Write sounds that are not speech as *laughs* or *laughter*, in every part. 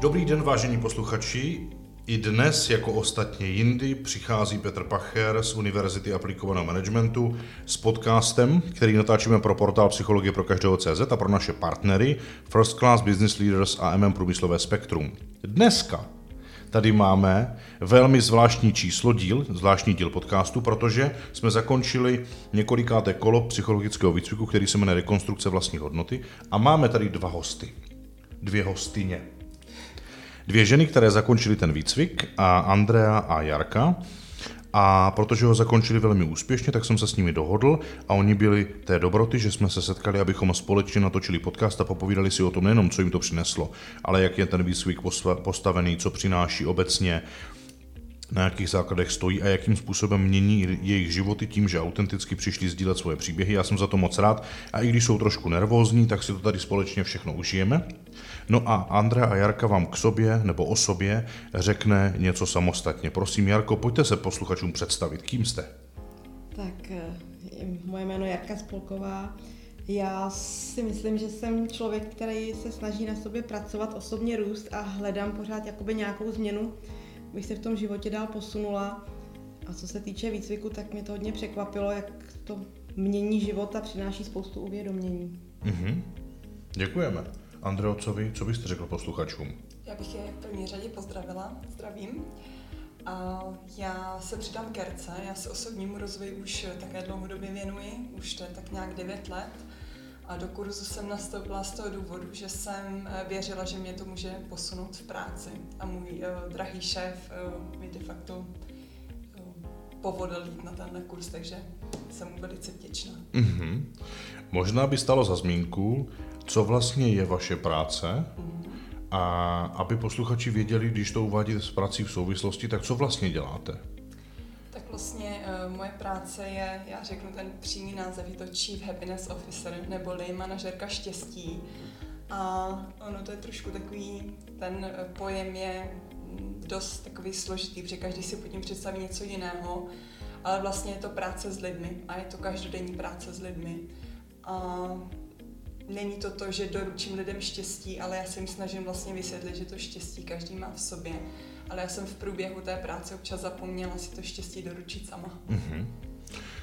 Dobrý den, vážení posluchači. I dnes, jako ostatně jindy, přichází Petr Pacher z Univerzity aplikovaného managementu s podcastem, který natáčíme pro portál Psychologie pro každého CZ a pro naše partnery First Class Business Leaders a MM Průmyslové Spektrum. Dneska tady máme velmi zvláštní číslo díl, zvláštní díl podcastu, protože jsme zakončili několikáté kolo psychologického výcviku, který se jmenuje Rekonstrukce vlastní hodnoty a máme tady dva hosty. Dvě hostyně. Dvě ženy, které zakončily ten výcvik, a Andrea a Jarka. A protože ho zakončili velmi úspěšně, tak jsem se s nimi dohodl a oni byli té dobroty, že jsme se setkali, abychom společně natočili podcast a popovídali si o tom nejenom, co jim to přineslo, ale jak je ten výcvik postavený, co přináší obecně, na jakých základech stojí a jakým způsobem mění jejich životy tím, že autenticky přišli sdílet svoje příběhy. Já jsem za to moc rád a i když jsou trošku nervózní, tak si to tady společně všechno užijeme. No a Andrea a Jarka vám k sobě nebo o sobě řekne něco samostatně. Prosím, Jarko, pojďte se posluchačům představit. Kým jste? Tak, eh, moje jméno je Jarka Spolková. Já si myslím, že jsem člověk, který se snaží na sobě pracovat, osobně růst a hledám pořád jakoby nějakou změnu, bych se v tom životě dál posunula. A co se týče výcviku, tak mě to hodně překvapilo, jak to mění život a přináší spoustu uvědomění. Mm-hmm. Děkujeme. Andreo, co, vy, co byste řekl posluchačům? Já bych je v první řadě pozdravila, zdravím. A já se přidám k Kerce, já se osobnímu rozvoji už také dlouhodobě věnuji, už to je tak nějak 9 let. A do kurzu jsem nastoupila z toho důvodu, že jsem eh, věřila, že mě to může posunout v práci. A můj uh, drahý šéf uh, mi de facto uh, povodil jít na tenhle kurz, takže jsem mu velice vděčná. Mm-hmm. Možná by stalo za zmínku, co vlastně je vaše práce mm-hmm. a aby posluchači věděli, když to uvádíte s prací v souvislosti, tak co vlastně děláte? Uh, moje práce je, já řeknu ten přímý název, je to Chief Happiness Officer, neboli manažerka štěstí. A ono to je trošku takový, ten eh, pojem je dost takový složitý, protože každý si pod tím představí něco jiného, ale vlastně je to práce s lidmi a je to každodenní práce s lidmi. A není to to, že doručím lidem štěstí, ale já se jim snažím vlastně vysvětlit, že to štěstí každý má v sobě ale já jsem v průběhu té práce občas zapomněla si to štěstí doručit sama. Mm-hmm.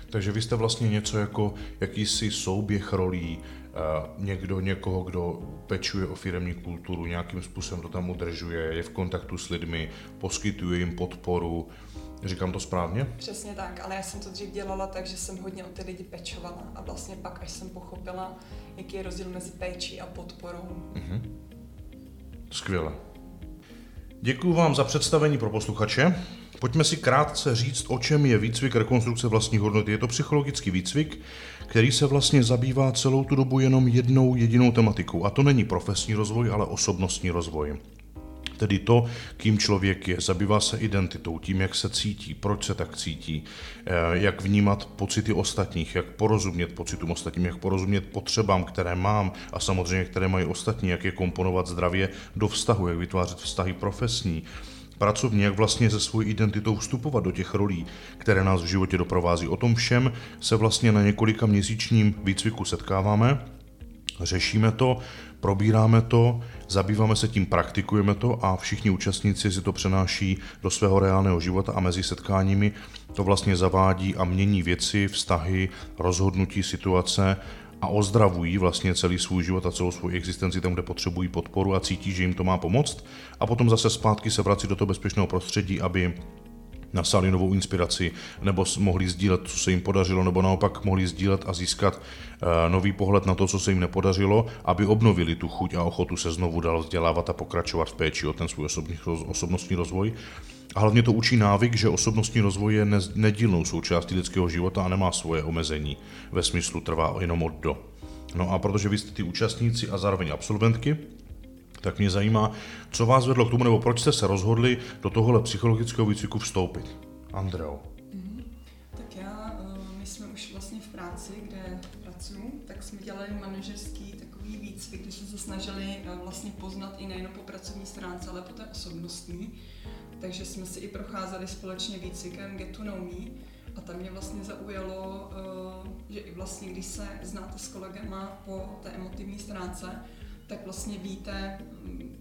Takže vy jste vlastně něco jako jakýsi souběh rolí, uh, někdo někoho, kdo pečuje o firemní kulturu, nějakým způsobem to tam udržuje, je v kontaktu s lidmi, poskytuje jim podporu. Říkám to správně? Přesně tak, ale já jsem to dřív dělala tak, že jsem hodně o ty lidi pečovala a vlastně pak, až jsem pochopila, jaký je rozdíl mezi péčí a podporou. Mm-hmm. Skvěle. Děkuji vám za představení pro posluchače. Pojďme si krátce říct, o čem je výcvik rekonstrukce vlastních hodnot. Je to psychologický výcvik, který se vlastně zabývá celou tu dobu jenom jednou jedinou tematikou. A to není profesní rozvoj, ale osobnostní rozvoj. Tedy to, kým člověk je, zabývá se identitou, tím, jak se cítí, proč se tak cítí, eh, jak vnímat pocity ostatních, jak porozumět pocitům ostatním, jak porozumět potřebám, které mám a samozřejmě, které mají ostatní, jak je komponovat zdravě do vztahu, jak vytvářet vztahy profesní, pracovní, jak vlastně se svou identitou vstupovat do těch rolí, které nás v životě doprovází. O tom všem se vlastně na několika měsíčním výcviku setkáváme, řešíme to, probíráme to, zabýváme se tím, praktikujeme to a všichni účastníci si to přenáší do svého reálného života a mezi setkáními to vlastně zavádí a mění věci, vztahy, rozhodnutí, situace a ozdravují vlastně celý svůj život a celou svou existenci tam, kde potřebují podporu a cítí, že jim to má pomoct. A potom zase zpátky se vrací do toho bezpečného prostředí, aby nasali novou inspiraci, nebo mohli sdílet, co se jim podařilo, nebo naopak mohli sdílet a získat uh, nový pohled na to, co se jim nepodařilo, aby obnovili tu chuť a ochotu se znovu dál vzdělávat a pokračovat v péči o ten svůj osobní, osobnostní rozvoj. A hlavně to učí návyk, že osobnostní rozvoj je nedílnou součástí lidského života a nemá svoje omezení ve smyslu trvá jenom od do. No a protože vy jste ty účastníci a zároveň absolventky, tak mě zajímá, co vás vedlo k tomu, nebo proč jste se rozhodli do tohohle psychologického výcviku vstoupit. Andreo. Mm-hmm. Tak já, eh, my jsme už vlastně v práci, kde pracuji, tak jsme dělali manažerský takový výcvik, kde jsme se snažili eh, vlastně poznat i nejen po pracovní stránce, ale po té osobnostní. Takže jsme si i procházeli společně výcvikem Get to Know Me, a tam mě vlastně zaujalo, eh, že i vlastně, když se znáte s kolegama po té emotivní stránce, tak vlastně víte,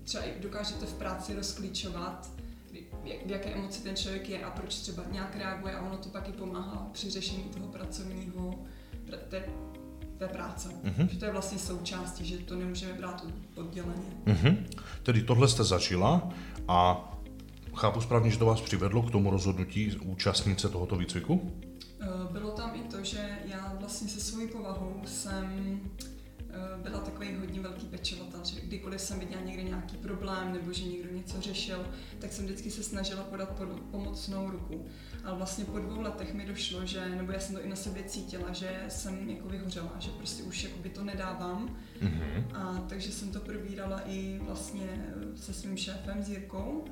třeba i dokážete v práci rozklíčovat, v jaké emoci ten člověk je a proč třeba nějak reaguje a ono to pak i pomáhá při řešení toho pracovního, té, té práce. Mm-hmm. Že to je vlastně součástí, že to nemůžeme brát odděleně. Mm-hmm. Tedy tohle jste zažila a chápu správně, že to vás přivedlo k tomu rozhodnutí účastnice tohoto výcviku? Eh, bylo tam i to, že já vlastně se svojí povahou jsem byla takový hodně velký pečovatel, že kdykoliv jsem viděla někde nějaký problém nebo že někdo něco řešil, tak jsem vždycky se snažila podat pomocnou ruku. Ale vlastně po dvou letech mi došlo, že, nebo já jsem to i na sobě cítila, že jsem jako vyhořela, že prostě už jakoby to nedávám. Mm-hmm. A takže jsem to probírala i vlastně se svým šéfem, s Jirkou.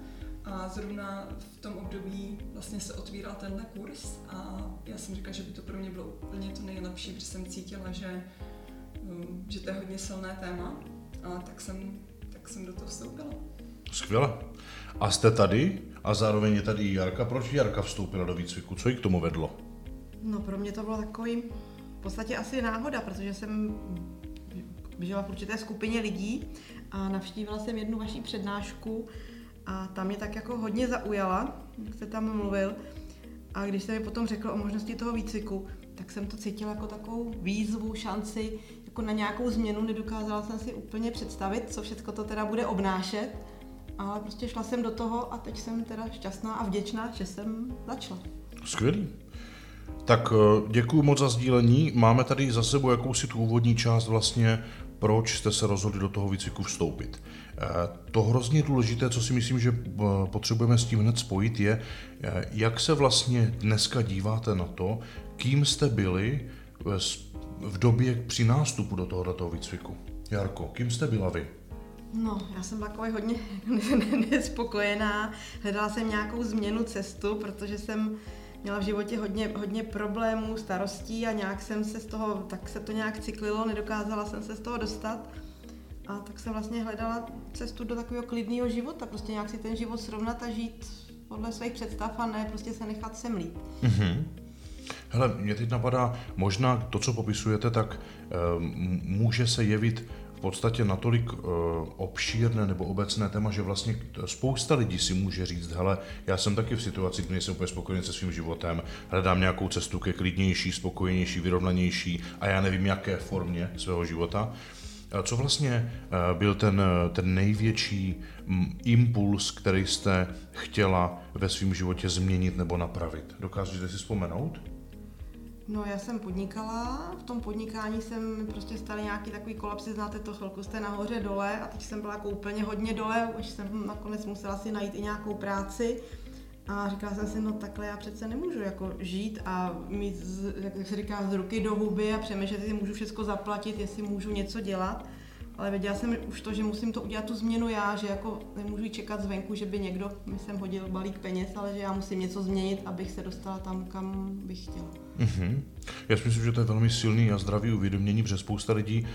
A zrovna v tom období vlastně se otvíral tenhle kurz a já jsem říkala, že by to pro mě bylo úplně to nejlepší, protože jsem cítila, že že to je hodně silné téma, a tak jsem, tak jsem do toho vstoupila. Skvěle. A jste tady a zároveň je tady Jarka. Proč Jarka vstoupila do výcviku? Co jí k tomu vedlo? No pro mě to bylo takový v podstatě asi náhoda, protože jsem žila v určité skupině lidí a navštívila jsem jednu vaší přednášku a tam mě tak jako hodně zaujala, jak jste tam mluvil. A když jste mi potom řekl o možnosti toho výcviku, tak jsem to cítila jako takovou výzvu, šanci, jako na nějakou změnu, nedokázala jsem si úplně představit, co všechno to teda bude obnášet, ale prostě šla jsem do toho a teď jsem teda šťastná a vděčná, že jsem začala. Skvělý. Tak eh, děkuji moc za sdílení. Máme tady za sebou jakousi tu úvodní část vlastně, proč jste se rozhodli do toho výcviku vstoupit. Eh, to hrozně důležité, co si myslím, že eh, potřebujeme s tím hned spojit, je, jak se vlastně dneska díváte na to, kým jste byli v době při nástupu do tohoto výcviku. Jarko, kým jste byla vy? No, já jsem takový hodně *laughs* nespokojená. Hledala jsem nějakou změnu cestu, protože jsem měla v životě hodně, hodně problémů, starostí a nějak jsem se z toho, tak se to nějak cyklilo, nedokázala jsem se z toho dostat. A tak jsem vlastně hledala cestu do takového klidného života, prostě nějak si ten život srovnat a žít podle svých představ a ne prostě se nechat semlít. Mm-hmm. Hele, mě teď napadá, možná to, co popisujete, tak e, může se jevit v podstatě natolik e, obšírné nebo obecné téma, že vlastně spousta lidí si může říct, hele, já jsem taky v situaci, kdy jsem úplně spokojený se svým životem, hledám nějakou cestu ke klidnější, spokojenější, vyrovnanější a já nevím, jaké formě svého života. Co vlastně byl ten, ten největší impuls, který jste chtěla ve svém životě změnit nebo napravit? Dokážete si vzpomenout? No já jsem podnikala, v tom podnikání jsem prostě staly nějaký takový kolapsy, znáte to, chvilku jste nahoře dole a teď jsem byla jako úplně hodně dole, už jsem nakonec musela si najít i nějakou práci. A říkala jsem si, no takhle já přece nemůžu jako žít a mít, jak se říká, z ruky do huby a přemýšlet, jestli můžu všechno zaplatit, jestli můžu něco dělat ale věděla jsem už to, že musím to udělat tu změnu já, že jako nemůžu čekat zvenku, že by někdo mi sem hodil balík peněz, ale že já musím něco změnit, abych se dostala tam, kam bych chtěla. Mm-hmm. Já si myslím, že to je velmi silný a zdravý uvědomění, protože spousta lidí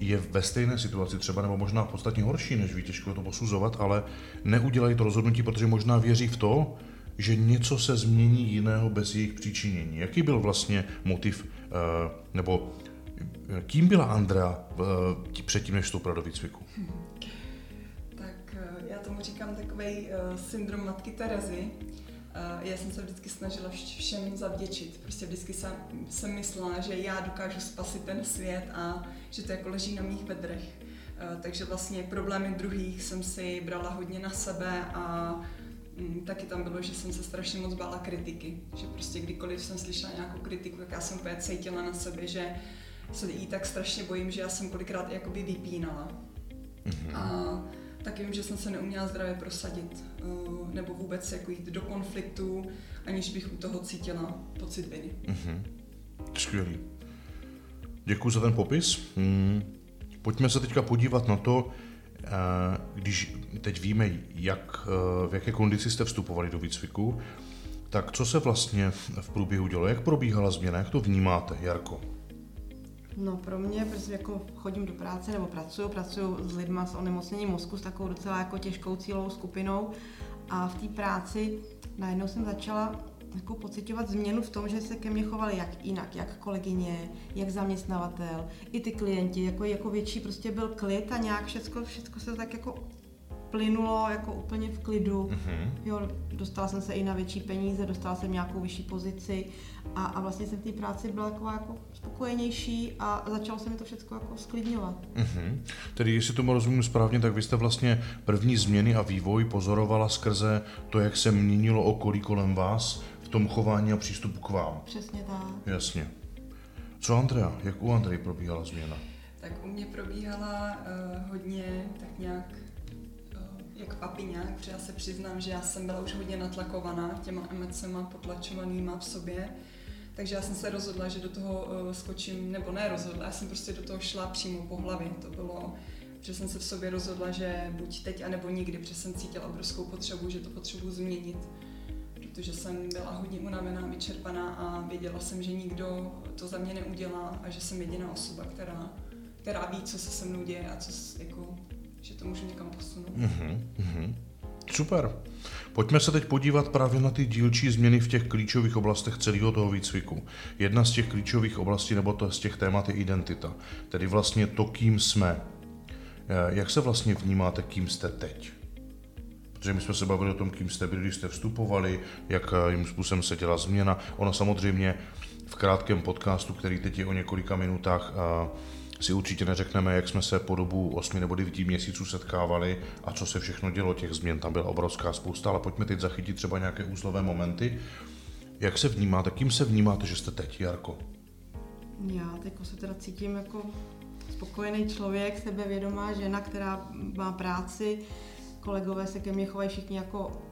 je ve stejné situaci třeba, nebo možná podstatně horší, než ví, těžko to posuzovat, ale neudělají to rozhodnutí, protože možná věří v to, že něco se změní jiného bez jejich příčinění. Jaký byl vlastně motiv, eh, nebo Kým byla Andrea uh, předtím, než vstoupila do výcviku? Tak uh, já tomu říkám takový uh, syndrom matky Terezy. Uh, já jsem se vždycky snažila všem zavděčit. Prostě vždycky jsem, jsem myslela, že já dokážu spasit ten svět a že to jako leží na mých bedrech. Uh, takže vlastně problémy druhých jsem si brala hodně na sebe a um, taky tam bylo, že jsem se strašně moc bála kritiky. Že prostě kdykoliv jsem slyšela nějakou kritiku, tak já jsem úplně cítila na sebe, že se jí tak strašně bojím, že já jsem kolikrát jakoby vypínala. Mm-hmm. A taky vím, že jsem se neuměla zdravě prosadit, uh, nebo vůbec jako jít do konfliktu, aniž bych u toho cítila pocit viny. Mm-hmm. Skvělý. Děkuji za ten popis. Hmm. Pojďme se teďka podívat na to, eh, když teď víme, jak, eh, v jaké kondici jste vstupovali do výcviku, tak co se vlastně v průběhu dělo? Jak probíhala změna? Jak to vnímáte, Jarko? No pro mě, protože jako chodím do práce nebo pracuju, pracuju s lidmi s onemocněním mozku, s takovou docela jako těžkou cílovou skupinou. A v té práci najednou jsem začala jako pocitovat změnu v tom, že se ke mně chovali jak jinak, jak kolegyně, jak zaměstnavatel, i ty klienti, jako, jako větší prostě byl klid a nějak všechno, všechno se tak jako plynulo jako úplně v klidu. Mm-hmm. Jo, dostala jsem se i na větší peníze, dostala jsem nějakou vyšší pozici a, a vlastně jsem v té práci byla jako, jako spokojenější a začalo se mi to všechno jako sklidňovat. Mm-hmm. Tedy jestli tomu rozumím správně, tak vy jste vlastně první změny a vývoj pozorovala skrze to, jak se měnilo okolí kolem vás v tom chování a přístupu k vám. Přesně tak. Jasně. Co Andrea? Jak u Andrej probíhala změna? Tak u mě probíhala uh, hodně tak nějak papiňák, protože já se přiznám, že já jsem byla už hodně natlakovaná těma emocema potlačovanýma v sobě. Takže já jsem se rozhodla, že do toho uh, skočím, nebo ne rozhodla, já jsem prostě do toho šla přímo po hlavě. To bylo, že jsem se v sobě rozhodla, že buď teď, anebo nikdy, protože jsem cítila obrovskou potřebu, že to potřebuji změnit. Protože jsem byla hodně unavená, vyčerpaná a věděla jsem, že nikdo to za mě neudělá a že jsem jediná osoba, která, která ví, co se se mnou děje a co, jako, že to můžu někam posunout. Mm-hmm. Super. Pojďme se teď podívat právě na ty dílčí změny v těch klíčových oblastech celého toho výcviku. Jedna z těch klíčových oblastí, nebo to z těch témat je identita. Tedy vlastně to, kým jsme. Eh, jak se vlastně vnímáte, kým jste teď? Protože my jsme se bavili o tom, kým jste byli, když jste vstupovali, jak eh, způsobem se dělá změna. Ona samozřejmě v krátkém podcastu, který teď je o několika minutách, uh, si určitě neřekneme, jak jsme se po dobu 8 nebo 9 měsíců setkávali a co se všechno dělo. Těch změn tam byla obrovská spousta, ale pojďme teď zachytit třeba nějaké úzlové momenty. Jak se vnímáte, kým se vnímáte, že jste teď, Jarko? Já teď se teda cítím jako spokojený člověk, sebevědomá žena, která má práci, kolegové se ke mně chovají všichni jako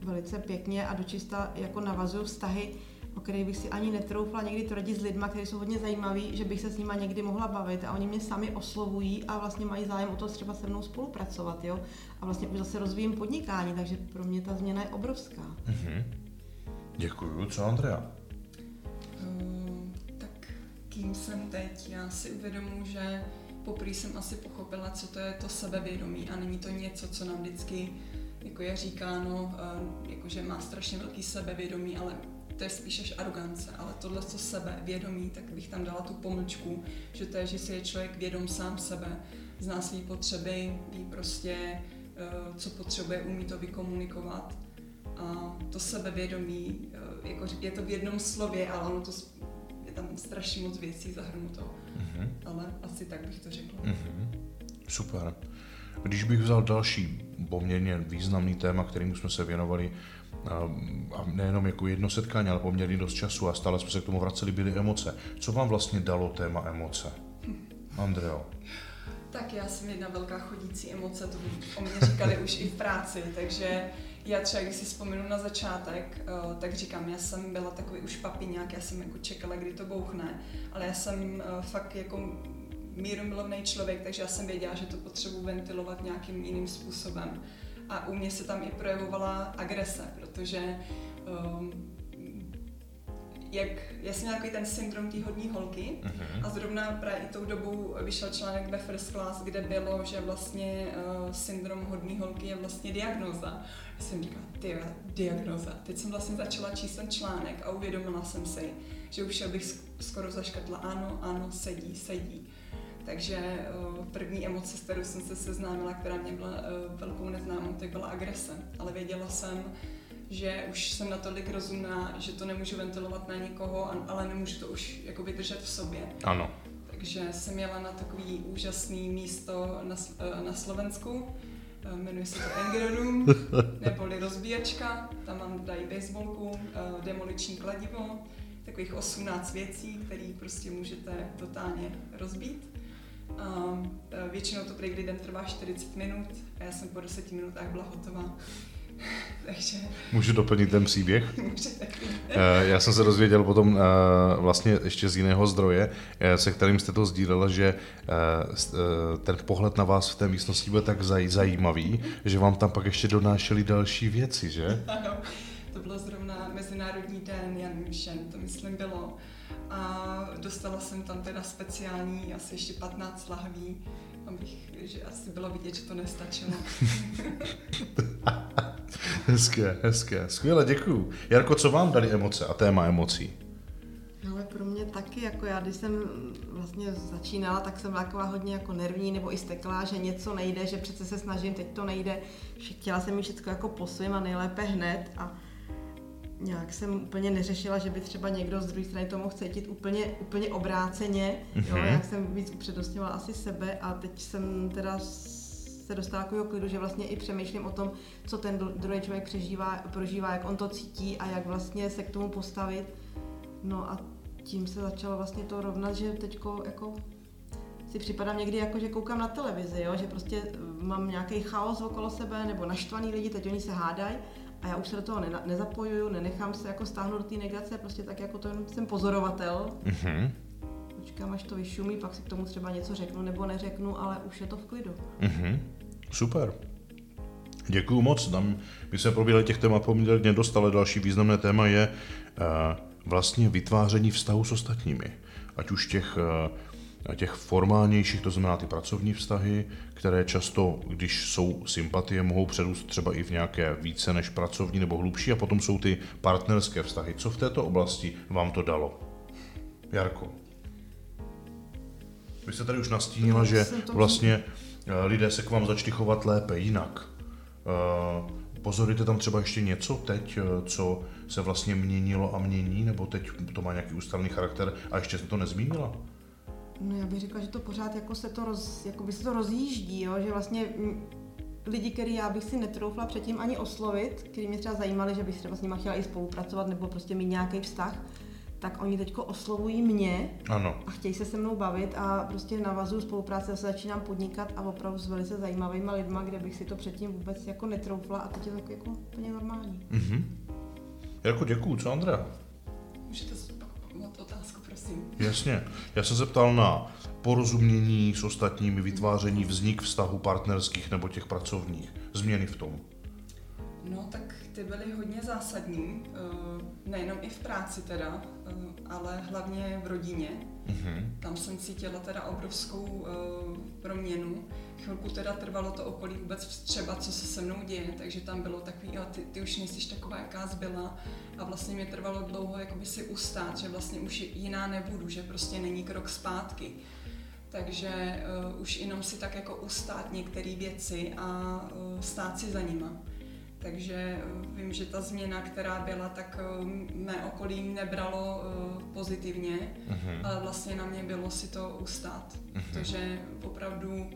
velice pěkně a dočista jako navazují vztahy o kterých bych si ani netroufla někdy tvrdit s lidmi, kteří jsou hodně zajímaví, že bych se s nimi někdy mohla bavit a oni mě sami oslovují a vlastně mají zájem o to třeba se mnou spolupracovat, jo. A vlastně už zase rozvíjím podnikání, takže pro mě ta změna je obrovská. Mm-hmm. Děkuju. Co Andrea? Uh, tak kým jsem teď? Já si uvědomuji, že poprvé jsem asi pochopila, co to je to sebevědomí a není to něco, co nám vždycky jako je říkáno, uh, jako že má strašně velký sebevědomí, ale to je spíš až arogance, ale tohle, co sebe, vědomí, tak bych tam dala tu pomlčku, že to je, že si je člověk vědom sám sebe, zná své potřeby, ví prostě, eh, co potřebuje, umí to vykomunikovat. A to sebevědomí, eh, jako je to v jednom slově, ale ono to je tam strašně moc věcí zahrnuto. Mm-hmm. Ale asi tak bych to řekla. Mm-hmm. Super. Když bych vzal další poměrně významný téma, kterým jsme se věnovali, a nejenom jako jedno setkání, ale poměrně dost času a stále jsme se k tomu vraceli, byly emoce. Co vám vlastně dalo téma emoce? Andreo. Tak já jsem jedna velká chodící emoce, to o mě říkali už i v práci, takže já třeba, když si vzpomenu na začátek, eh, tak říkám, já jsem byla takový už papiňák, já jsem jako čekala, kdy to bouchne, ale já jsem eh, fakt jako mírumilovný člověk, takže já jsem věděla, že to potřebuji ventilovat nějakým jiným způsobem a u mě se tam i projevovala agrese, protože um, jak, já jsem nějaký ten syndrom té hodní holky uh-huh. a zrovna právě i tou dobou vyšel článek ve First Class, kde bylo, že vlastně uh, syndrom hodní holky je vlastně diagnoza. Já jsem říkala, ty diagnoza. Teď jsem vlastně začala číst ten článek a uvědomila jsem si, že už bych skoro zaškatla, ano, ano, sedí, sedí. Takže uh, první emoce, s kterou jsem se seznámila, která mě byla uh, velkou neznámou, tak byla agrese. Ale věděla jsem, že už jsem natolik rozumná, že to nemůžu ventilovat na někoho, ale nemůžu to už jako vydržet v sobě. Ano. Takže jsem jela na takový úžasný místo na, uh, na Slovensku, jmenuje se to Engeronum, *laughs* neboli rozbíjačka, tam mám dají baseballku, demoliční kladivo, takových 18 věcí, které prostě můžete totálně rozbít. A většinou to prý den trvá 40 minut a já jsem po 10 minutách byla hotová. *laughs* Takže... Můžu doplnit ten příběh? *laughs* Eh, já jsem se dozvěděl potom eh, vlastně ještě z jiného zdroje, eh, se kterým jste to sdílela, že ten pohled na vás v té místnosti byl tak zajímavý, že vám tam pak ještě donášeli další věci, že? *laughs* Ano, to bylo zrovna Mezinárodní den Jan Mšen, to myslím bylo a dostala jsem tam teda speciální asi ještě 15 lahví, abych, že asi bylo vidět, že to nestačilo. *laughs* hezké, hezké. Skvěle, děkuju. Jarko, co vám dali emoce a téma emocí? Ale pro mě taky, jako já, když jsem vlastně začínala, tak jsem byla taková hodně jako nervní nebo i steklá, že něco nejde, že přece se snažím, teď to nejde. Chtěla jsem mít všechno jako po svým a nejlépe hned a nějak jsem úplně neřešila, že by třeba někdo z druhé strany to mohl cítit úplně, úplně obráceně. Mm-hmm. Jo, jak jsem víc upřednostňovala asi sebe a teď jsem teda se dostala takového klidu, že vlastně i přemýšlím o tom, co ten druhý člověk přežívá, prožívá, jak on to cítí a jak vlastně se k tomu postavit. No a tím se začalo vlastně to rovnat, že teďko jako si připadám někdy jako, že koukám na televizi, jo? že prostě mám nějaký chaos okolo sebe nebo naštvaný lidi, teď oni se hádají a já už se do toho ne- nezapojuju, nenechám se jako stáhnout do té negace, prostě tak jako to jsem pozorovatel. Mm-hmm. Počkám, až to vyšumí, pak si k tomu třeba něco řeknu nebo neřeknu, ale už je to v klidu. Mm-hmm. Super. Děkuju moc. Tam my jsme probírali těch témat poměrně dost, ale další významné téma je uh, vlastně vytváření vztahu s ostatními. Ať už těch uh, těch formálnějších, to znamená ty pracovní vztahy, které často, když jsou sympatie, mohou předůst třeba i v nějaké více než pracovní nebo hlubší a potom jsou ty partnerské vztahy. Co v této oblasti vám to dalo? Jarko. Vy jste tady už nastínila, že vlastně eh, lidé se k vám začali chovat lépe, jinak. Eh, pozorujete tam třeba ještě něco teď, eh, co se vlastně měnilo a mění, nebo teď to má nějaký ústavný charakter a ještě se to nezmínila? No já bych řekla, že to pořád jako se to, roz, jako by se to rozjíždí, jo? že vlastně lidi, který já bych si netroufla předtím ani oslovit, který mě třeba zajímali, že bych třeba s nimi chtěla i spolupracovat nebo prostě mít nějaký vztah, tak oni teďko oslovují mě ano. a chtějí se se mnou bavit a prostě navazuju spolupráce, se začínám podnikat a opravdu s velice zajímavými lidma, kde bych si to předtím vůbec jako netroufla a teď je to jako úplně normální. Mm-hmm. Jako děkuju, co Andrea? Můžete zopakovat otázku, prosím. Jasně. Já jsem se ptal na porozumění s ostatními, vytváření, vznik vztahu partnerských nebo těch pracovních, změny v tom. No tak ty byly hodně zásadní, eh, nejenom i v práci teda, eh, ale hlavně v rodině. Mm-hmm. Tam jsem cítila teda obrovskou eh, proměnu. Chvilku teda trvalo to okolí vůbec třeba, co se se mnou děje, takže tam bylo takový, jo, ty, ty už nejsi taková, jaká zbyla a vlastně mě trvalo dlouho jakoby si ustát, že vlastně už jiná nebudu, že prostě není krok zpátky. Takže uh, už jenom si tak jako ustát některé věci a uh, stát si za nima. Takže eh, vím, že ta změna, která byla, tak eh, mé okolí nebralo eh, pozitivně, uh-huh. ale vlastně na mě bylo si to ustát. Uh-huh. Protože opravdu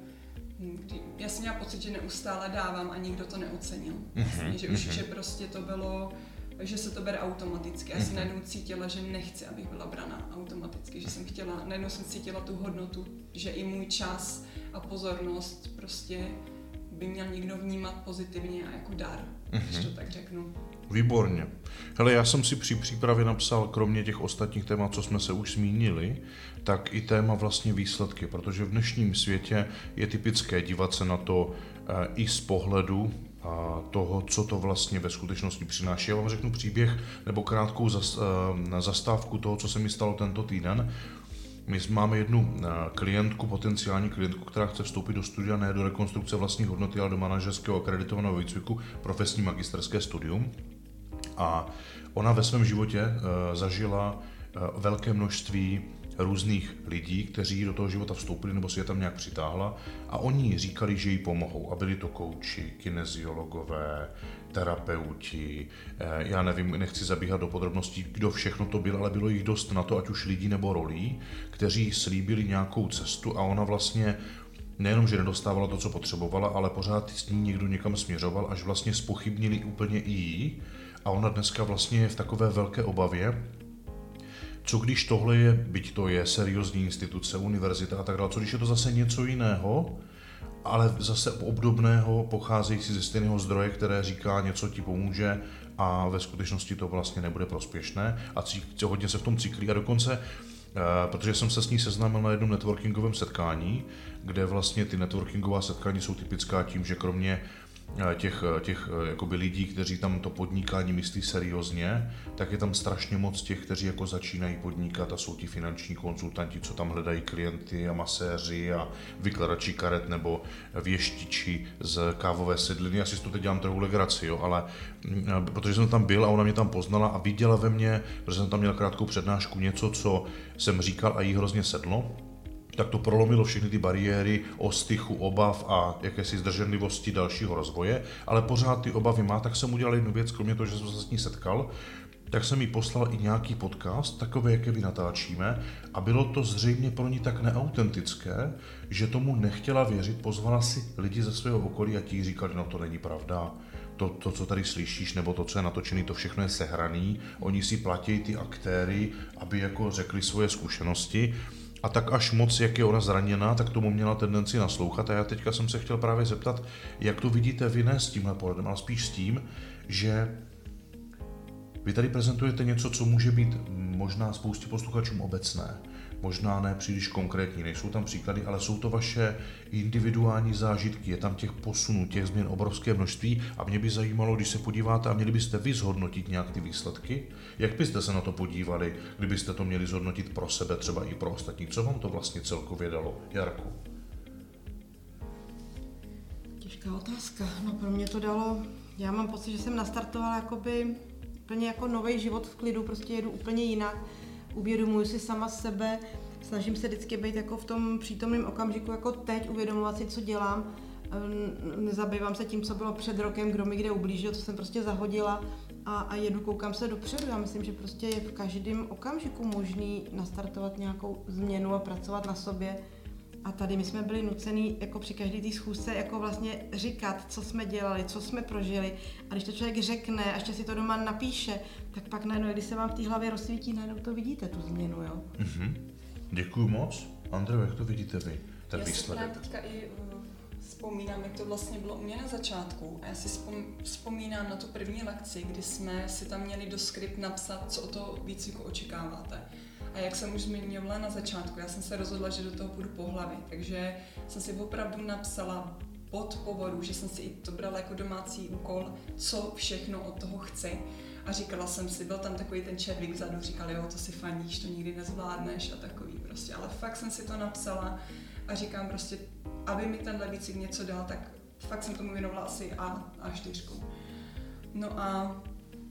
kdy, já jsem měla pocit, že neustále dávám a nikdo to neocenil. Vlastně, že už že prostě to bylo, že se to bere automaticky. Já jsem najednou cítila, že nechci, abych byla brana automaticky, že jsem chtěla, najednou jsem cítila tu hodnotu, že i můj čas a pozornost prostě by měl někdo vnímat pozitivně a jako dar, mm-hmm. když to tak řeknu. Výborně. Hele, já jsem si při přípravě napsal, kromě těch ostatních témat, co jsme se už zmínili, tak i téma vlastně výsledky, protože v dnešním světě je typické dívat se na to e, i z pohledu a toho, co to vlastně ve skutečnosti přináší. Já vám řeknu příběh nebo krátkou zas, e, zastávku toho, co se mi stalo tento týden. My máme jednu eh, klientku, potenciální klientku, která chce vstoupit do studia ne do rekonstrukce vlastní hodnoty, ale do manažerského akreditovaného výcviku, profesní magisterské studium. A ona ve svém životě uh, zažila uh, velké množství různých lidí, kteří do toho života vstoupili nebo si je tam nějak přitáhla a oni říkali, že jí pomohou. A byli to kouči, kineziologové, terapeuti, eh, já nevím, nechci zabíhat do podrobností, kdo všechno to byl, ale bylo jich dost na to, ať už lidí nebo rolí, kteří slíbili nějakou cestu a ona vlastně nejenom, že nedostávala to, co potřebovala, ale pořád s ní někdo někam směřoval, až vlastně spochybnili úplně i jí. A ona dneska vlastně je v takové velké obavě, co když tohle je, byť to je seriózní instituce, univerzita a tak dále, co když je to zase něco jiného, ale zase obdobného, pocházející ze stejného zdroje, které říká něco ti pomůže a ve skutečnosti to vlastně nebude prospěšné a cí, hodně se v tom cyklí. A dokonce Uh, protože jsem se s ní seznámil na jednom networkingovém setkání, kde vlastně ty networkingová setkání jsou typická tím, že kromě Eh, těch, eh, těch eh, jakoby lidí, kteří tam to podnikání myslí seriózně, tak je tam strašně moc těch, kteří jako začínají podnikat a jsou ti finanční konzultanti, co tam hledají klienty a maséři a vykladači karet nebo věštiči z kávové sedliny. Já si to teď dělám trochu legraci, jo, ale mm, protože jsem tam byl a ona mě tam poznala a viděla ve mně, protože jsem tam měl krátkou přednášku, něco, co jsem říkal a jí hrozně sedlo, tak to prolomilo všechny ty bariéry ostychu, obav a jakési zdrženlivosti dalšího rozvoje, ale pořád ty obavy má, tak jsem udělal jednu věc, kromě toho, že jsem se s ní setkal, tak jsem jí poslal i nějaký podcast, takové, jaké vy natáčíme, a bylo to zřejmě pro ní tak neautentické, že tomu nechtěla věřit, pozvala si lidi ze svého okolí a ti říkali, no to není pravda, to, to, co tady slyšíš, nebo to, co je natočený, to všechno je sehraný, oni si platí ty aktéry, aby jako řekli svoje zkušenosti a tak až moc, jak je ona zraněná, tak tomu měla tendenci naslouchat. A já teďka jsem se chtěl právě zeptat, jak to vidíte vy ne s tímhle pohledem, ale spíš s tím, že vy tady prezentujete něco, co může být možná spoustě posluchačům obecné, možná ne příliš konkrétní, nejsou tam příklady, ale jsou to vaše individuální zážitky, je tam těch posunů, těch změn obrovské množství a mě by zajímalo, když se podíváte a měli byste vy zhodnotit nějak ty výsledky, jak byste se na to podívali, kdybyste to měli zhodnotit pro sebe, třeba i pro ostatní, co vám to vlastně celkově dalo, Jarku? Těžká otázka. No pro mě to dalo, já mám pocit, že jsem nastartovala jakoby úplně jako nový život v klidu, prostě jedu úplně jinak uvědomuji si sama sebe, snažím se vždycky být jako v tom přítomném okamžiku, jako teď, uvědomovat si, co dělám, nezabývám se tím, co bylo před rokem, kdo mi kde ublížil, co jsem prostě zahodila a, a jedu, koukám se dopředu. Já myslím, že prostě je v každém okamžiku možný nastartovat nějakou změnu a pracovat na sobě a tady my jsme byli nucený jako při každé té schůzce jako vlastně říkat, co jsme dělali, co jsme prožili. A když to člověk řekne a ještě si to doma napíše, tak pak najednou, když se vám v té hlavě rozsvítí, najednou to vidíte, tu změnu, jo. Mm-hmm. Děkuju moc. Andrej, jak to vidíte vy, ten já výsledek? Já si teďka i uh, vzpomínám, jak to vlastně bylo u mě na začátku. A já si vzpomínám na tu první lekci, kdy jsme si tam měli do skript napsat, co o to výcviku očekáváte. A jak jsem už zmiňovala na začátku, já jsem se rozhodla, že do toho půjdu po hlavě, takže jsem si opravdu napsala pod povodu, že jsem si i to brala jako domácí úkol, co všechno od toho chci. A říkala jsem si, byl tam takový ten červík vzadu, říkal, jo, to si faníš, to nikdy nezvládneš a takový prostě. Ale fakt jsem si to napsala a říkám prostě, aby mi tenhle výcvik něco dal, tak fakt jsem tomu věnovala asi A, A4. No a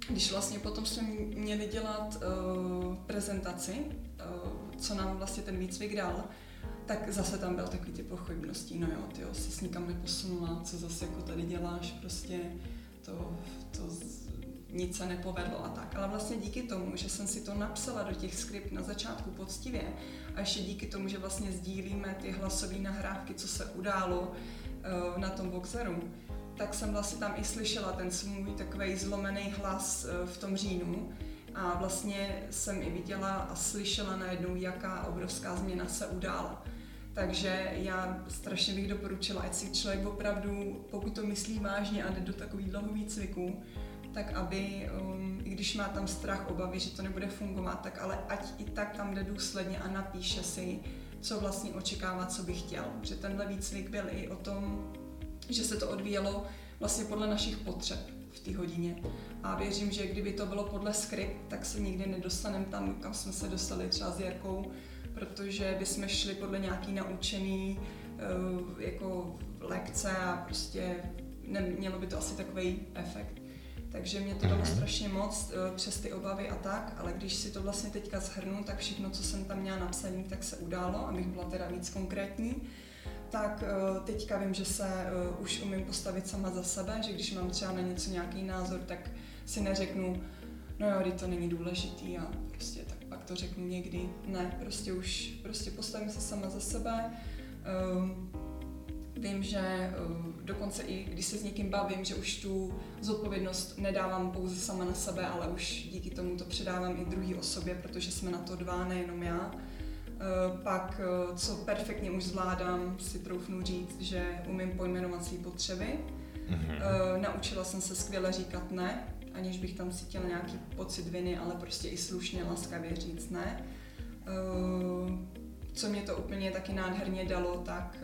když vlastně potom jsme měli dělat uh, prezentaci, uh, co nám vlastně ten výcvik dal, tak zase tam byl takový ty pochybnosti, no jo, ty jo, se s nikam neposunula, co zase jako tady děláš, prostě to, to nic se nepovedlo a tak. Ale vlastně díky tomu, že jsem si to napsala do těch skript na začátku poctivě a ještě díky tomu, že vlastně sdílíme ty hlasové nahrávky, co se událo uh, na tom boxeru, tak jsem vlastně tam i slyšela ten svůj takový zlomený hlas eh, v tom říjnu a vlastně jsem i viděla a slyšela najednou, jaká obrovská změna se udála. Takže já strašně bych doporučila, ať si člověk opravdu, pokud to myslí vážně a jde do takového výcviku, tak aby, um, i když má tam strach, obavy, že to nebude fungovat, tak ale ať i tak tam jde důsledně a napíše si, co vlastně očekává, co by chtěl. Že tenhle výcvik byl i o tom, že se to odvíjelo vlastně podle našich potřeb v té hodině. A věřím, že kdyby to bylo podle skript, tak se nikdy nedostaneme tam, kam jsme se dostali třeba s Jarkou, protože bychom šli podle nějaký naučený uh, jako lekce a prostě nemělo by to asi takový efekt. Takže mě to dalo mhm. strašně moc uh, přes ty obavy a tak, ale když si to vlastně teďka shrnu, tak všechno, co jsem tam měla napsaný, tak se událo, abych byla teda víc konkrétní tak eh, teďka vím, že se eh, už umím postavit sama za sebe, že když mám třeba na něco nějaký názor, tak si neřeknu, no jo, to není důležitý a prostě tak pak to řeknu někdy. Ne, prostě už prostě postavím se sama za sebe. Um, vím, že dokonce i když se s někým bavím, že už tu zodpovědnost nedávám pouze sama na sebe, ale už díky tomu to předávám i druhé osobě, protože jsme na to dva, nejenom já. Eh, pak, eh, co perfektně už zvládám, si troufnu říct, že umím pojmenovat své potřeby. Mm-hmm. Naučila jsem se skvěle říkat ne, aniž bych tam cítila nějaký pocit viny, ale prostě i slušně, laskavě říct ne. Co mě to úplně taky nádherně dalo, tak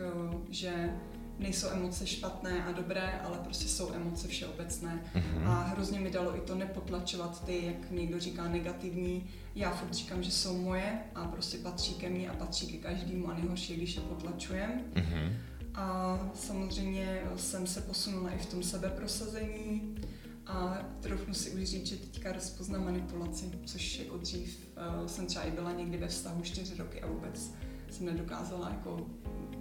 že nejsou emoce špatné a dobré, ale prostě jsou emoce všeobecné. Mm-hmm. A hrozně mi dalo i to nepotlačovat ty, jak někdo říká, negativní. Já furt říkám, že jsou moje a prostě patří ke mně a patří ke každému a nejhorší, když je potlačujem. Mm-hmm. A samozřejmě jsem se posunula i v tom sebeprosazení a trochu si už říct, že teďka rozpoznám manipulaci, což jako dřív uh, jsem třeba i byla někdy ve vztahu čtyři roky a vůbec jsem nedokázala jako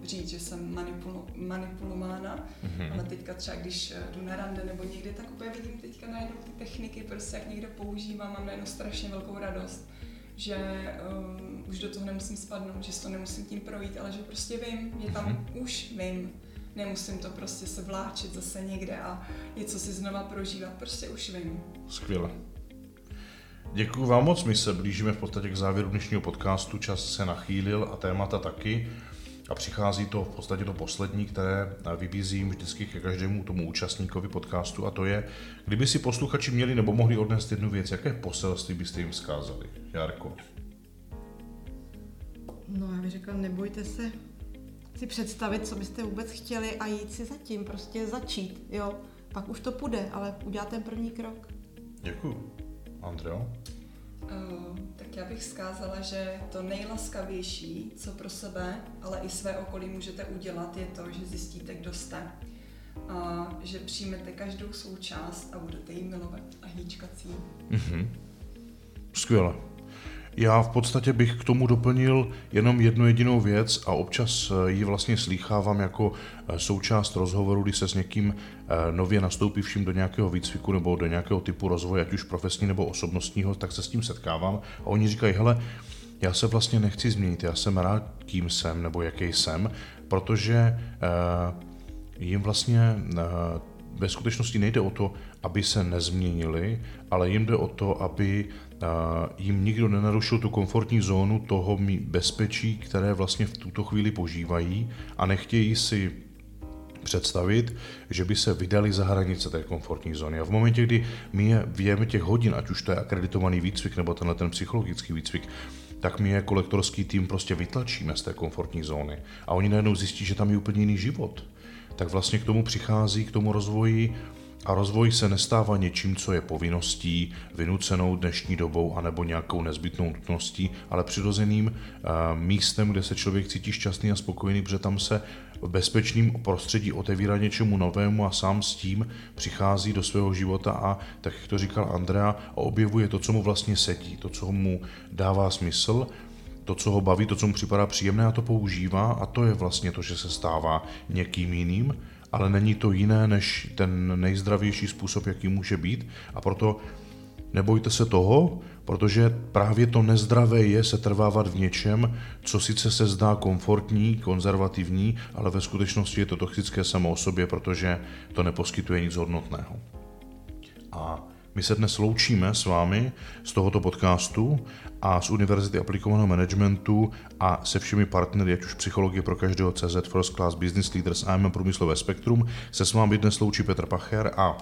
říct, že jsem manipulo, manipulována, mm-hmm. ale teďka třeba, když eh, jdu na rande nebo někde, tak úplně vidím teďka najednou ty techniky, prostě jak někdo používá, mám najednou strašně velkou radost, že um, už do toho nemusím spadnout, že to nemusím tím projít, ale že prostě vím, že tam mm-hmm. už vím, nemusím to prostě se vláčit zase někde a něco si znova prožívat, prostě už vím. Skvěle. Děkuji vám moc, my se blížíme v podstatě k závěru dnešního podcastu, čas se nachýlil a témata taky. A přichází to v podstatě to poslední, které vybízím vždycky ke každému tomu účastníkovi podcastu a to je, kdyby si posluchači měli nebo mohli odnést jednu věc, jaké poselství byste jim vzkázali? Jarko. No já bych řekla, nebojte se si představit, co byste vůbec chtěli a jít si zatím, prostě začít, jo. Pak už to půjde, ale udělat ten první krok. Děkuji. Andreo? Uh, tak já bych vzkázala, že to nejlaskavější, co pro sebe, ale i své okolí můžete udělat, je to, že zjistíte, kdo jste. A že přijmete každou součást a budete ji milovat a hýčkat Mm-hmm. Skvěle. Já v podstatě bych k tomu doplnil jenom jednu jedinou věc a občas eh, ji vlastně slýchávám jako eh, součást rozhovoru, kdy se s někým eh, nově nastoupivším do nějakého výcviku nebo do nějakého typu rozvoje, ať už profesní nebo osobnostního, tak se s tím setkávám a oni říkají, hele, já se vlastně nechci změnit, já jsem rád, kým jsem nebo jaký jsem, protože jim vlastně ve skutečnosti nejde o to, aby se nezměnili, ale jim jde o to, aby jim nikdo nenarušil tu komfortní zónu toho bezpečí, které vlastně v tuto chvíli požívají a nechtějí si představit, že by se vydali za hranice té komfortní zóny. A v momentě, kdy my je věme těch hodin, ať už to je akreditovaný výcvik nebo tenhle ten psychologický výcvik, tak my jako lektorský tým prostě vytlačíme z té komfortní zóny. A oni najednou zjistí, že tam je úplně jiný život. Tak vlastně k tomu přichází, k tomu rozvoji a rozvoj se nestává něčím, co je povinností, vynucenou dnešní dobou anebo nějakou nezbytnou nutností, ale přirozeným uh, místem, kde se člověk cítí šťastný a spokojený, protože tam se v bezpečném prostředí otevírá něčemu novému a sám s tím přichází do svého života. A, tak jak to říkal Andrea, objevuje to, co mu vlastně sedí, to, co mu dává smysl, to, co ho baví, to, co mu připadá příjemné a to používá. A to je vlastně to, že se stává někým jiným ale není to jiné než ten nejzdravější způsob, jaký může být. A proto nebojte se toho, protože právě to nezdravé je se trvávat v něčem, co sice se zdá komfortní, konzervativní, ale ve skutečnosti je to toxické samo o sobě, protože to neposkytuje nic hodnotného. A my se dnes loučíme s vámi z tohoto podcastu a z Univerzity aplikovaného managementu a se všemi partnery, ať už psychologie pro každého CZ, First Class Business Leaders a Průmyslové spektrum, se s vámi dnes loučí Petr Pacher a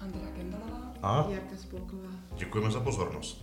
Andrea Gendalová a Jarka Spolková. Děkujeme za pozornost.